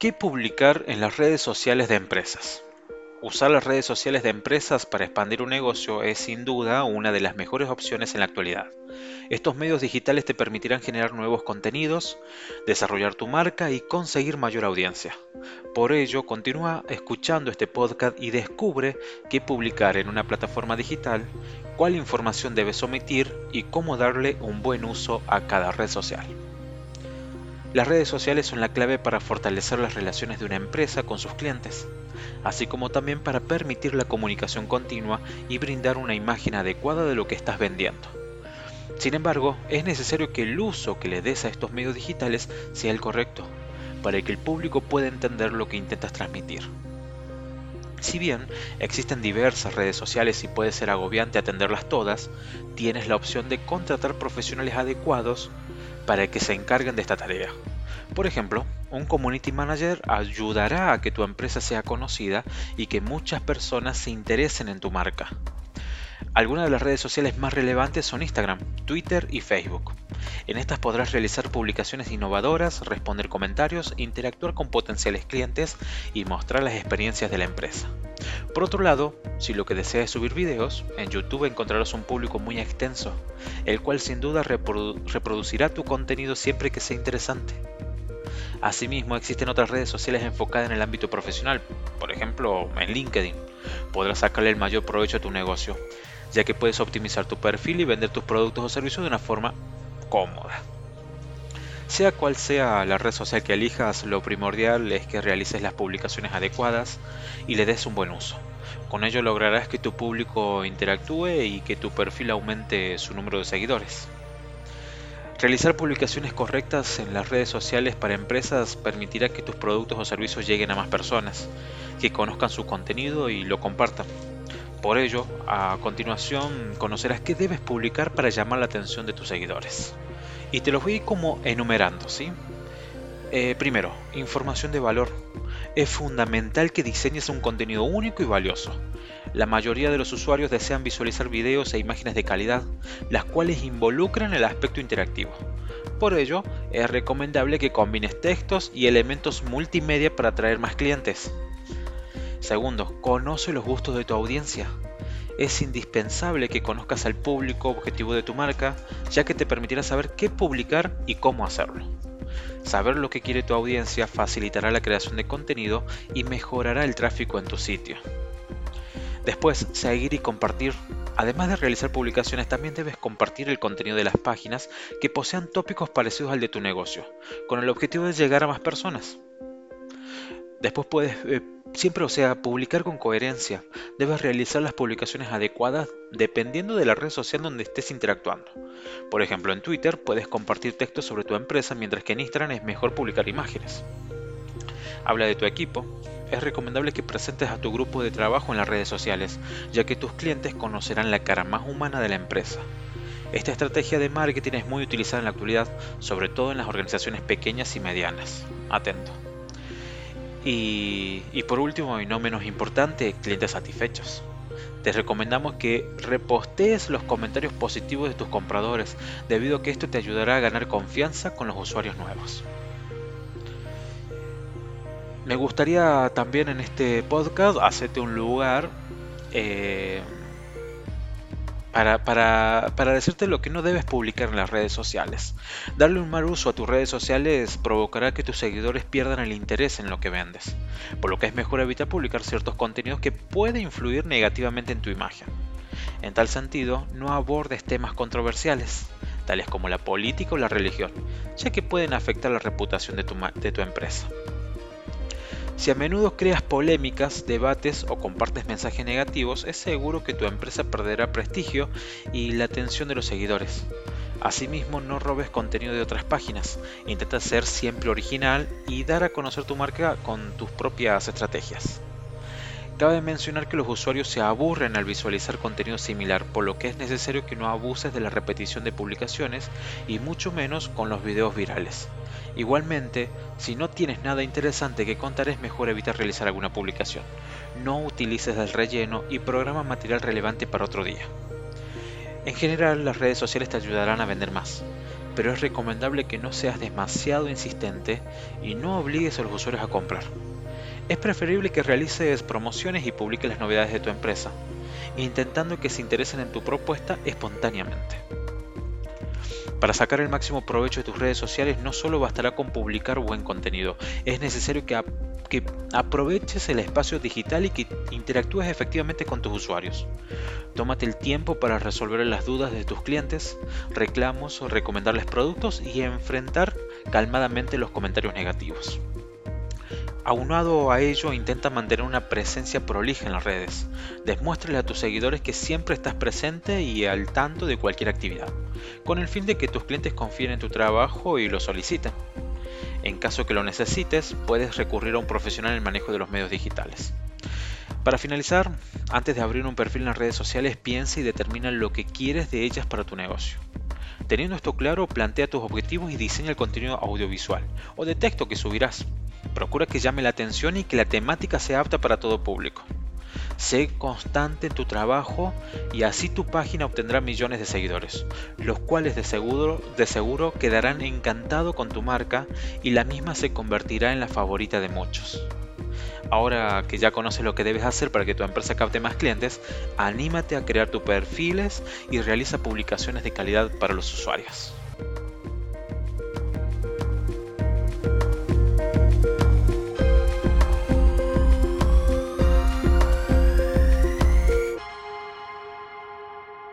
¿Qué publicar en las redes sociales de empresas? Usar las redes sociales de empresas para expandir un negocio es sin duda una de las mejores opciones en la actualidad. Estos medios digitales te permitirán generar nuevos contenidos, desarrollar tu marca y conseguir mayor audiencia. Por ello, continúa escuchando este podcast y descubre qué publicar en una plataforma digital, cuál información debes omitir y cómo darle un buen uso a cada red social. Las redes sociales son la clave para fortalecer las relaciones de una empresa con sus clientes, así como también para permitir la comunicación continua y brindar una imagen adecuada de lo que estás vendiendo. Sin embargo, es necesario que el uso que le des a estos medios digitales sea el correcto, para que el público pueda entender lo que intentas transmitir. Si bien existen diversas redes sociales y puede ser agobiante atenderlas todas, tienes la opción de contratar profesionales adecuados para que se encarguen de esta tarea. Por ejemplo, un community manager ayudará a que tu empresa sea conocida y que muchas personas se interesen en tu marca. Algunas de las redes sociales más relevantes son Instagram, Twitter y Facebook. En estas podrás realizar publicaciones innovadoras, responder comentarios, interactuar con potenciales clientes y mostrar las experiencias de la empresa. Por otro lado, si lo que deseas es subir videos, en YouTube encontrarás un público muy extenso, el cual sin duda reproducirá tu contenido siempre que sea interesante. Asimismo, existen otras redes sociales enfocadas en el ámbito profesional, por ejemplo, en LinkedIn. Podrás sacarle el mayor provecho a tu negocio, ya que puedes optimizar tu perfil y vender tus productos o servicios de una forma cómoda. Sea cual sea la red social que elijas, lo primordial es que realices las publicaciones adecuadas y le des un buen uso. Con ello lograrás que tu público interactúe y que tu perfil aumente su número de seguidores. Realizar publicaciones correctas en las redes sociales para empresas permitirá que tus productos o servicios lleguen a más personas, que conozcan su contenido y lo compartan. Por ello, a continuación conocerás qué debes publicar para llamar la atención de tus seguidores. Y te los voy como enumerando, ¿sí? Eh, primero, información de valor. Es fundamental que diseñes un contenido único y valioso. La mayoría de los usuarios desean visualizar videos e imágenes de calidad, las cuales involucran el aspecto interactivo. Por ello, es recomendable que combines textos y elementos multimedia para atraer más clientes. Segundo, conoce los gustos de tu audiencia es indispensable que conozcas al público objetivo de tu marca, ya que te permitirá saber qué publicar y cómo hacerlo. Saber lo que quiere tu audiencia facilitará la creación de contenido y mejorará el tráfico en tu sitio. Después, seguir y compartir. Además de realizar publicaciones, también debes compartir el contenido de las páginas que posean tópicos parecidos al de tu negocio, con el objetivo de llegar a más personas. Después puedes eh, Siempre, o sea, publicar con coherencia. Debes realizar las publicaciones adecuadas dependiendo de la red social donde estés interactuando. Por ejemplo, en Twitter puedes compartir textos sobre tu empresa, mientras que en Instagram es mejor publicar imágenes. Habla de tu equipo. Es recomendable que presentes a tu grupo de trabajo en las redes sociales, ya que tus clientes conocerán la cara más humana de la empresa. Esta estrategia de marketing es muy utilizada en la actualidad, sobre todo en las organizaciones pequeñas y medianas. Atento. Y, por último y no menos importante, clientes satisfechos. Te recomendamos que repostees los comentarios positivos de tus compradores, debido a que esto te ayudará a ganar confianza con los usuarios nuevos. Me gustaría también en este podcast hacerte un lugar eh, para, decirte lo que no debes publicar en las redes sociales. Darle un mal uso a tus redes sociales provocará que tus seguidores pierdan el interés en lo que vendes, por lo que es mejor evitar publicar ciertos contenidos que pueden influir negativamente en tu imagen. En tal sentido, no abordes temas controversiales, tales como la política o la religión, ya que pueden afectar la reputación de tu empresa. Si a menudo creas polémicas, debates o compartes mensajes negativos, es seguro que tu empresa perderá prestigio y la atención de los seguidores. Asimismo, no robes contenido de otras páginas. Intenta ser siempre original y dar a conocer tu marca con tus propias estrategias. Cabe mencionar que los usuarios se aburren al visualizar contenido similar, por lo que es necesario que no abuses de la repetición de publicaciones y mucho menos con los videos virales. Igualmente, si no tienes nada interesante que contar es mejor evitar realizar alguna publicación. No utilices el relleno y programa material relevante para otro día. En general, las redes sociales te ayudarán a vender más, pero es recomendable que no seas demasiado insistente y no obligues a los usuarios a comprar. Es preferible que realices promociones y publiques las novedades de tu empresa, intentando que se interesen en tu propuesta espontáneamente. Para sacar el máximo provecho de tus redes sociales no solo bastará con publicar buen contenido, es necesario que, aproveches el espacio digital y que interactúes efectivamente con tus usuarios. Tómate el tiempo para resolver las dudas de tus clientes, reclamos recomendarles productos y enfrentar calmadamente los comentarios negativos. Aunado a ello, intenta mantener una presencia prolija en las redes. Demuéstrale a tus seguidores que siempre estás presente y al tanto de cualquier actividad, con el fin de que tus clientes confíen en tu trabajo y lo soliciten. En caso que lo necesites, puedes recurrir a un profesional en el manejo de los medios digitales. Para finalizar, antes de abrir un perfil en las redes sociales, piensa y determina lo que quieres de ellas para tu negocio. Teniendo esto claro, plantea tus objetivos y diseña el contenido audiovisual o de texto que subirás. Procura que llame la atención y que la temática sea apta para todo público. Sé constante en tu trabajo y así tu página obtendrá millones de seguidores, los cuales de seguro, de seguro quedarán encantados con tu marca y la misma se convertirá en la favorita de muchos. Ahora que ya conoces lo que debes hacer para que tu empresa capte más clientes, anímate a crear tus perfiles y realiza publicaciones de calidad para los usuarios.